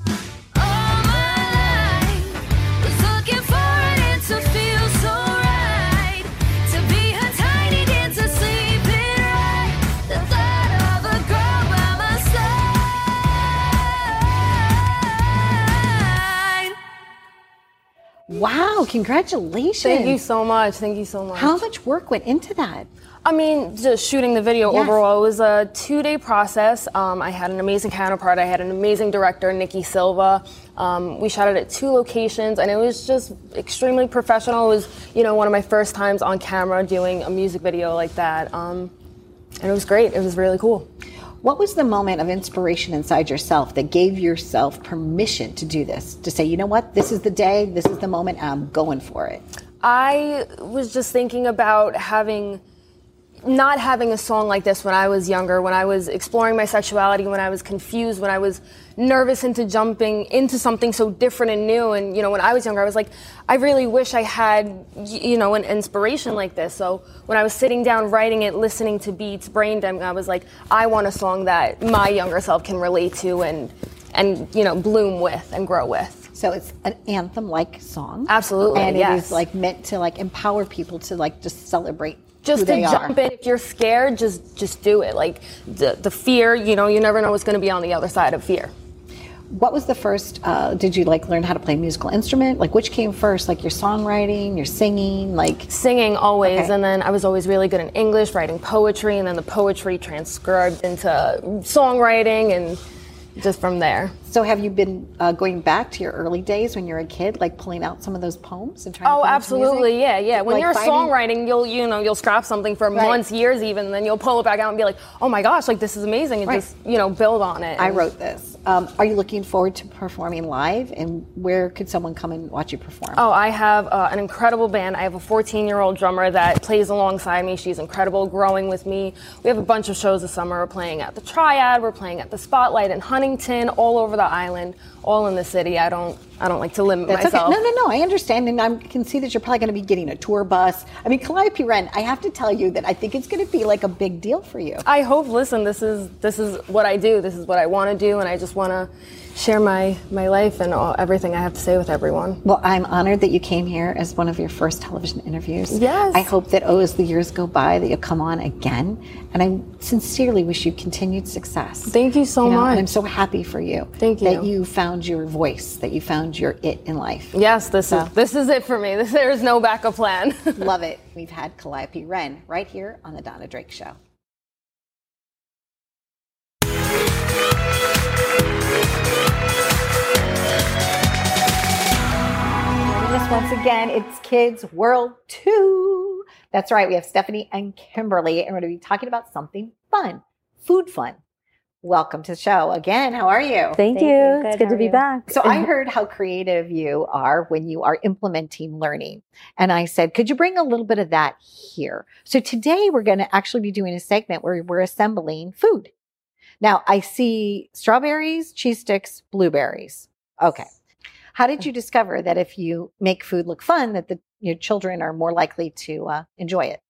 Wow, congratulations. Thank you so much. Thank you so much. How much work went into that? I mean, just shooting the video Yes. overall it was a two-day process. Um, I had an amazing counterpart. I had an amazing director, Nikki Silva. Um, we shot it at two locations, and it was just extremely professional. It was, you know, one of my first times on camera doing a music video like that, um, and it was great. It was really cool. What was the moment of inspiration inside yourself that gave yourself permission to do this? To say, you know what, this is the day, this is the moment, I'm going for it. I was just thinking about having not having a song like this when I was younger, when I was exploring my sexuality, when I was confused, when I was nervous into jumping into something so different and new. And, you know, when I was younger, I was like, I really wish I had, you know, an inspiration like this. So when I was sitting down writing it, listening to beats, brain dumping, I was like, I want a song that my younger self can relate to and, and, you know, bloom with and grow with. So it's an anthem-like song. Absolutely, And it yes. is like meant to like empower people to like just celebrate just to jump are. in if you're scared just just do it like the, the fear you know you never know what's going to be on the other side of fear What was the first? Uh, did you like learn how to play a musical instrument? Like which came first? Like your songwriting, your singing, like singing always Okay. and then i was always really good in english writing poetry and then the poetry transcribed into songwriting and just from there So have you been uh, going back to your early days when you were a kid, like pulling out some of those poems and trying to Oh, to absolutely, yeah, yeah. When Like you're finding- songwriting, you'll you know you'll scrap something for Right. months, years, even, and then you'll pull it back out and be like, oh my gosh, like this is amazing, and Right. just you know build on it. I wrote this. Um, are you looking forward to performing live? And where could someone come and watch you perform? Oh, I have uh, an incredible band. I have a 14 year old drummer that plays alongside me. She's incredible, growing with me. We have a bunch of shows this summer. We're playing at the Triad, we're playing at the Spotlight in Huntington, all over the island, all in the city. I don't, I don't like to limit That's myself. okay. No, no, no. I understand, and I can see that you're probably going to be getting a tour bus. I mean, Calliope Wren. I have to tell you that I think it's going to be like a big deal for you. I hope. Listen, this is this is what I do. This is what I want to do, and I just want to share my my life and all, everything I have to say with everyone. Well, I'm honored that you came here as one of your first television interviews. Yes. I hope that, oh, as the years go by, that you'll come on again. And I sincerely wish you continued success. Thank you so You know, much. And I'm so happy for you. Thank you. That you. you found your voice, that you found your it in life. Yes, this So- is this is it for me. This, there is no backup plan. Love it. We've had Calliope Wren right here on The Donna Drake Show. Joining us once again, it's Kids World 2. That's right, we have Stephanie and Kimberly, and we're going to be talking about something fun food fun. Welcome to the show again. How are you? Thank, you. It's good to be back. So I heard how creative you are when you are implementing learning. And I said, could you bring a little bit of that here? So today we're going to actually be doing a segment where we're assembling food. Now I see strawberries, cheese sticks, blueberries. Okay. How did you discover that if you make food look fun, that the your children are more likely to uh, enjoy it?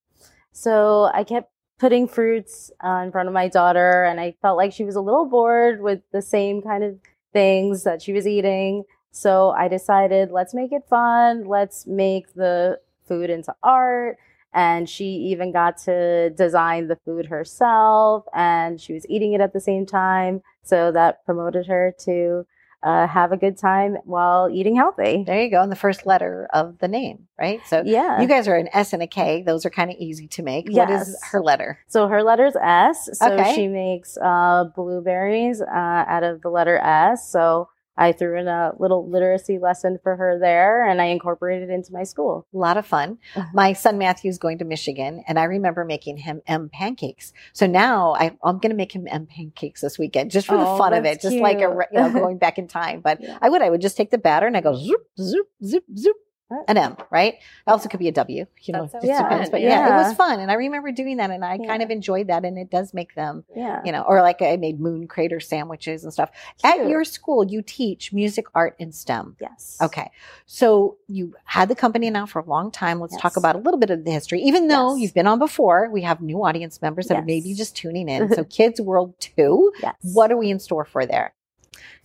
So I kept putting fruits uh, in front of my daughter, and I felt like she was a little bored with the same kind of things that she was eating. So I decided, let's make it fun. Let's make the food into art. And she even got to design the food herself, and she was eating it at the same time. So that promoted her to uh, have a good time while eating healthy. There you go. And the first letter of the name, right? So Yeah. you guys are an S and a K. Those are kind of easy to make. What is her letter? So her letter's S. So Okay. she makes uh, blueberries uh, out of the letter S. So I threw in a little literacy lesson for her there, and I incorporated it into my school. A lot of fun. Uh-huh. My son Matthew's going to Michigan, and I remember making him M pancakes. So now I, I'm going to make him M pancakes this weekend, just for the Oh, fun of it, just like a, you know, going back in time. But I would, I would just take the batter and I go zoop, zoop, zoop, zoop, an M, right? It also could be a W, you know, That just depends. But yeah. it was fun, and I remember doing that, and I kind of enjoyed that, and it does make them, Yeah. you know, or like I made moon crater sandwiches and stuff. At your school, you teach music, art, and STEM. Yes. Okay. So you had the company now for a long time. Let's talk about a little bit of the history. Even though you've been on before, we have new audience members that are maybe just tuning in. So Kids World 2, Yes. what are we in store for there?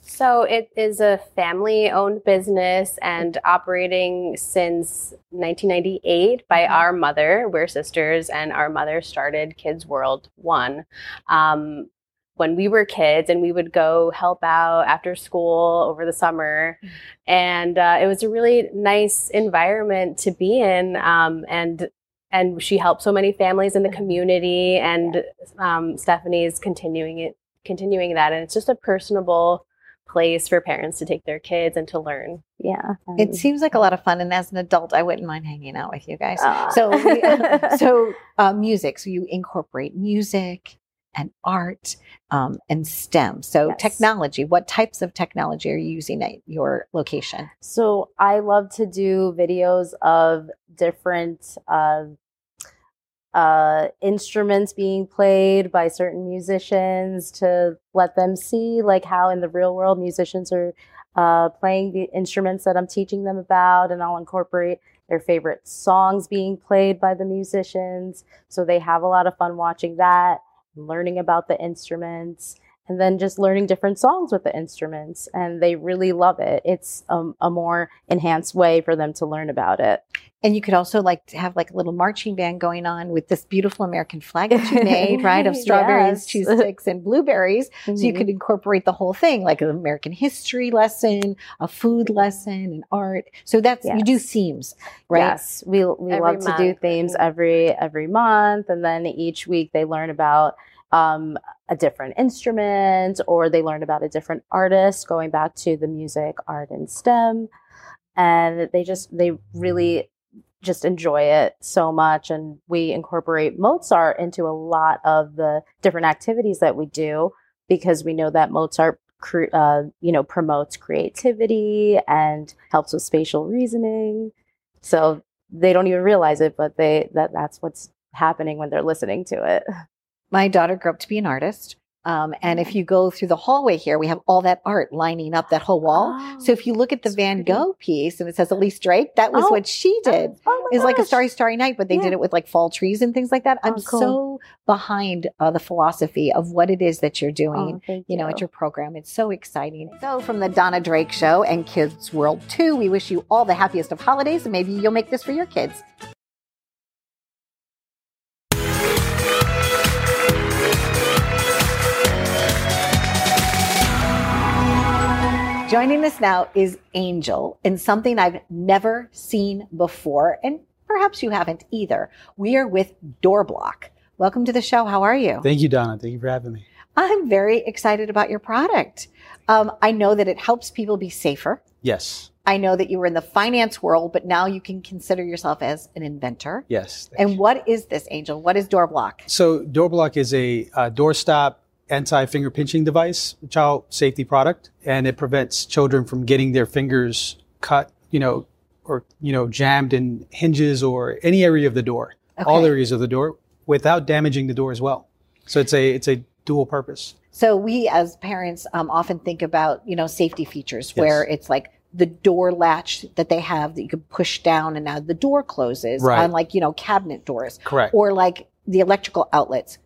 So it is a family-owned business and operating since 1998 by our mother. We're sisters, and our mother started Kids World One. Um, when we were kids, and we would go help out after school over the summer, and uh, it was a really nice environment to be in. Um, and and she helped so many families in the community, and um, Stephanie's continuing it, continuing that, and it's just a personable place for parents to take their kids and to learn. Yeah. It seems like a lot of fun, and as an adult, I wouldn't mind hanging out with you guys. Aw. So, we- so uh, music. So you incorporate music and art um, and STEM. So technology. What types of technology are you using at your location? So I love to do videos of different uh, uh, instruments being played by certain musicians to let them see like how in the real world musicians are uh, playing the instruments that I'm teaching them about, and I'll incorporate their favorite songs being played by the musicians. So they have a lot of fun watching that, learning about the instruments, and then just learning different songs with the instruments. And they really love it. It's um, a more enhanced way for them to learn about it. And you could also like have like a little marching band going on with this beautiful American flag that you made, right? Of strawberries, Yes. cheese sticks, and blueberries. So you Mhm. could incorporate the whole thing, like an American history lesson, a food lesson, and art. So that's you do themes, right? Yes, we we Every love to do themes every every month, and then each week they learn about um, a different instrument, or they learn about a different artist. Going back to the music, art, and STEM, and they just they really just enjoy it so much. And we incorporate Mozart into a lot of the different activities that we do because we know that Mozart cre- uh, you know promotes creativity and helps with spatial reasoning. So they don't even realize it but they that that's what's happening when they're listening to it My daughter grew up to be an artist. Um, and if you go through the hallway here, we have all that art lining up that whole wall. so if you look at the Van Gogh piece and it says Elise Drake, that was Oh. what she did. it's like a Starry Starry Night, but they did it with like fall trees and things like that. I'm Oh, cool. so behind uh, the philosophy of what it is that you're doing, Oh, thank you know, at your program. It's so exciting. So from the Donna Drake Show and Kids World 2, we wish you all the happiest of holidays and maybe you'll make this for your kids. Joining us now is Angel in something I've never seen before, and perhaps you haven't either. We are with Door Bloc. Welcome to the show. How are you? Thank you, Donna. Thank you for having me. I'm very excited about your product. Um, I know that it helps people be safer. Yes. I know that you were in the finance world, but now you can consider yourself as an inventor. Yes. And what is this, Angel? What is Door Bloc? So Door Bloc is a uh, doorstop anti-finger pinching device, child safety product, and it prevents children from getting their fingers cut, you know, or you know, jammed in hinges or any area of the door, all areas of the door, without damaging the door as well. So it's a it's a dual purpose. So we as parents um, often think about, you know, safety features where it's like the door latch that they have that you can push down and now the door closes Right. on like, you know, cabinet doors. Correct. Or like the electrical outlets,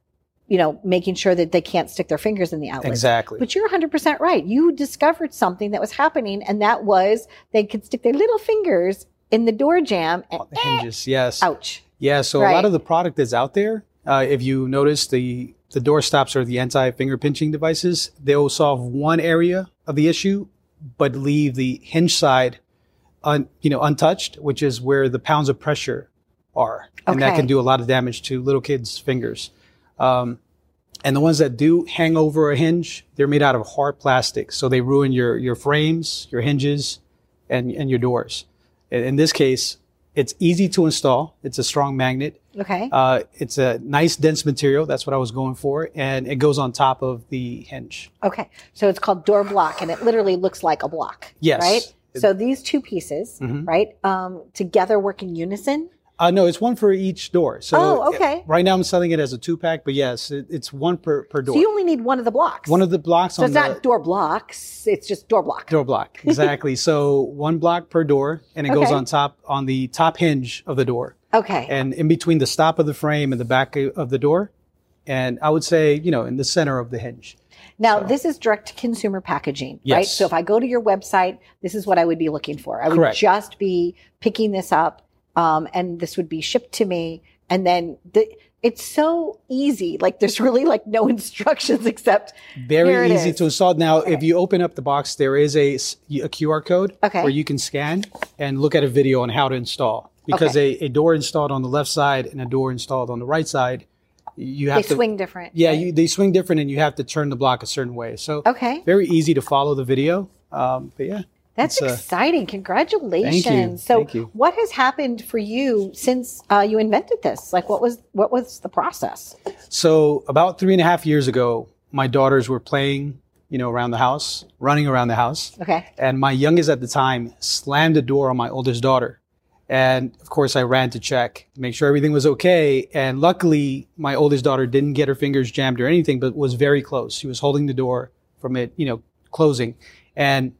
you know, making sure that they can't stick their fingers in the outlet. Exactly. But you're 100% right. You discovered something that was happening and that was they could stick their little fingers in the door jamb and hinges. Yes. Ouch. Yeah. So a lot of the product that's out there, uh, if you notice the the door stops or the anti finger pinching devices, they'll solve one area of the issue, but leave the hinge side, un, you know, untouched, which is where the pounds of pressure are, and that can do a lot of damage to little kids' fingers. Um, and the ones that do hang over a hinge, they're made out of hard plastic, so they ruin your your frames, your hinges, and and your doors. In, in this case, it's easy to install. It's a strong magnet. Okay. Uh, it's a nice dense material. That's what I was going for, and it goes on top of the hinge. Okay. So it's called door block and it literally looks like a block. Yes. Right? So these two pieces, Mhm. right, um, together work in unison. Uh, no, it's one for each door. So Oh, okay. Right now, I'm selling it as a two pack, but yes, it, it's one per per door. So you only need one of the blocks. one of the blocks so on it's the not door blocks, it's just door block. door block. Exactly. so one block per door, and it goes on top on the top hinge of the door. Okay. and in between the stop of the frame and the back of the door, and I would say, you know, in the center of the hinge. Now, this is direct to consumer packaging, right? So if I go to your website, this is what I would be looking for. I would Correct. just be picking this up, um, and this would be shipped to me. And then the, it's so easy. Like there's really like no instructions except Very easy is. to install. Now, if you open up the box, there is a QR code Okay. where you can scan and look at a video on how to install. Because Okay. a, a door installed on the left side and a door installed on the right side, you They have to swing different, Yeah, right? you, they swing different, and you have to turn the block a certain way. So Okay. very easy to follow the video. Um, but yeah, That's it's, uh, exciting. Congratulations. Thank So Thank you. what has happened for you since uh, you invented this? Like what was what was the process? So about three and a half years ago, my daughters were playing, you know, around the house, running around the house. Okay. And my youngest at the time slammed the door on my oldest daughter. And of course, I ran to check, make sure everything was okay. And luckily, my oldest daughter didn't get her fingers jammed or anything, but was very close. She was holding the door from it, you know, closing. And,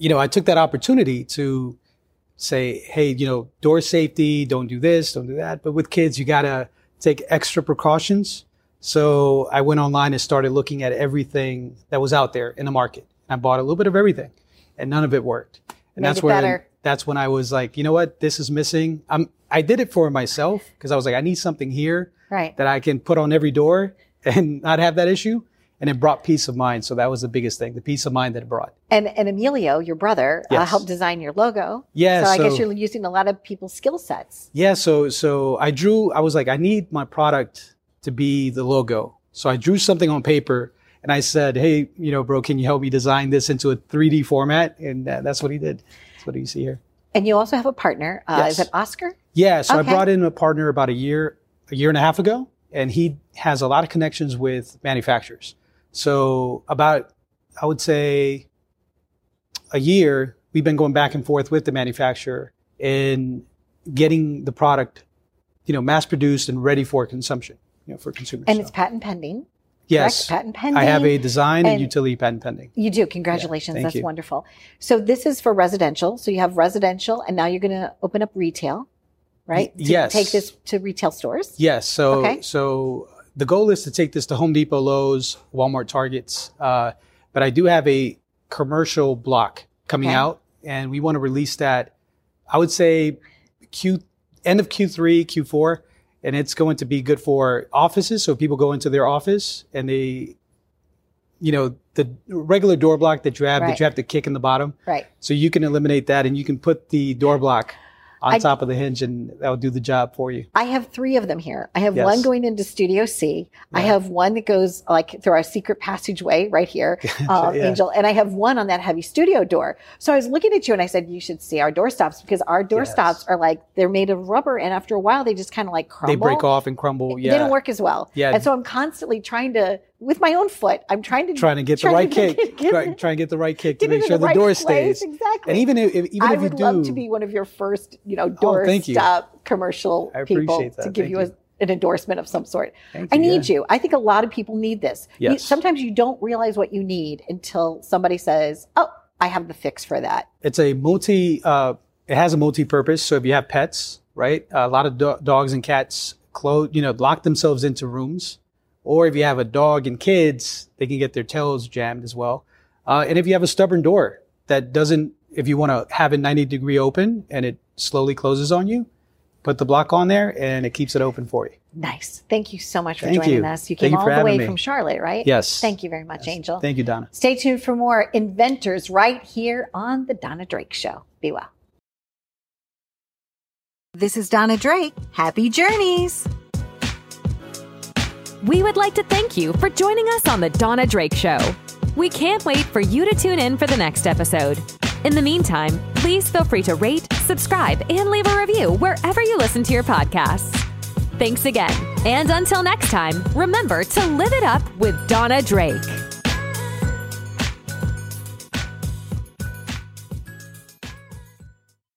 you know, I took that opportunity to say, hey, you know, door safety, don't do this, don't do that. But with kids, you got to take extra precautions. So I went online and started looking at everything that was out there in the market. I bought a little bit of everything and none of it worked. And Made that's better. that's when I was like, you know what, this is missing. I'm I did it for myself because I was like, I need something here Right. that I can put on every door and not have that issue. And it brought peace of mind. So that was the biggest thing, the peace of mind that it brought. And and Emilio, your brother, uh, helped design your logo. Yeah, So I guess you're using a lot of people's skill sets. Yeah, so so I drew. I was like, I need my product to be the logo. So I drew something on paper, and I said, Hey, you know, bro, can you help me design this into a 3D format? And uh, that's what he did. That's what you see here. And you also have a partner. Uh, Yes. Is it Oscar? Yeah, so Okay. I brought in a partner about a year, a year and a half ago, and he has a lot of connections with manufacturers. So about, I would say, a year, we've been going back and forth with the manufacturer in getting the product, you know, mass produced and ready for consumption, you know, for consumers. And So, it's patent pending. yes, correct? Patent pending. I have a design and, And- utility patent pending. You do. Congratulations. thank That's you. wonderful. So this is for residential. So you have residential, and now you're going to open up retail, right? To yes. Take this to retail stores. Yes. So Okay. so the goal is to take this to Home Depot, Lowe's, Walmart, Targets. Uh, but I do have a commercial block coming Okay. out, and we want to release that. I would say Q end of Q3, Q4, and it's going to be good for offices. So people go into their office and they, you know, the regular door block that you have Right. that you have to kick in the bottom. Right. So you can eliminate that, and you can put the door block on I- top of the hinge, and that'll do the job for you. I have three of them here. I have Yes. one going into Studio C. I have one that goes like through our secret passageway right here, um, Yeah. Angel, and I have one on that heavy studio door. So I was looking at you and I said, you should see our doorstops because our doorstops are like they're made of rubber, and after a while they just kind of like crumble. They break off and crumble. Yeah, They don't work as well. Yeah. And so I'm constantly trying to, with my own foot, I'm trying to trying to get the right to kick, get- get- try, try and get the right kick to make sure the the, right door place, stays. exactly. And even if, if- even I if you would do, love to be one of your first, you know, Oh, door thank you. stop commercial I people that. to give Thank you, you. A, an endorsement of some sort. Thank I you, need yeah. you. I think a lot of people need this. You- Yes. sometimes you don't realize what you need until somebody says, "Oh, I have the fix for that." it's a multi. Uh, it has a multi-purpose. So if you have pets, right, a lot of do- dogs and cats close, you know, lock themselves into rooms. Or if you have a dog and kids, they can get their tails jammed as well. Uh, and if you have a stubborn door that doesn't, if you want to have it 90 degree open and it slowly closes on you, put the block on there and it keeps it open for you. Nice. Thank you so much for Thank joining you. us. You Thank came you all the way me. from Charlotte, right? Yes. Thank you very much, Angel. Thank you, Donna. Stay tuned for more inventors right here on the Donna Drake Show. Be well. This is Donna Drake. Happy journeys. We would like to thank you for joining us on The Donna Drake Show. We can't wait for you to tune in for the next episode. In the meantime, please feel free to rate, subscribe, and leave a review wherever you listen to your podcasts. Thanks again. And until next time, remember to live it up with Donna Drake.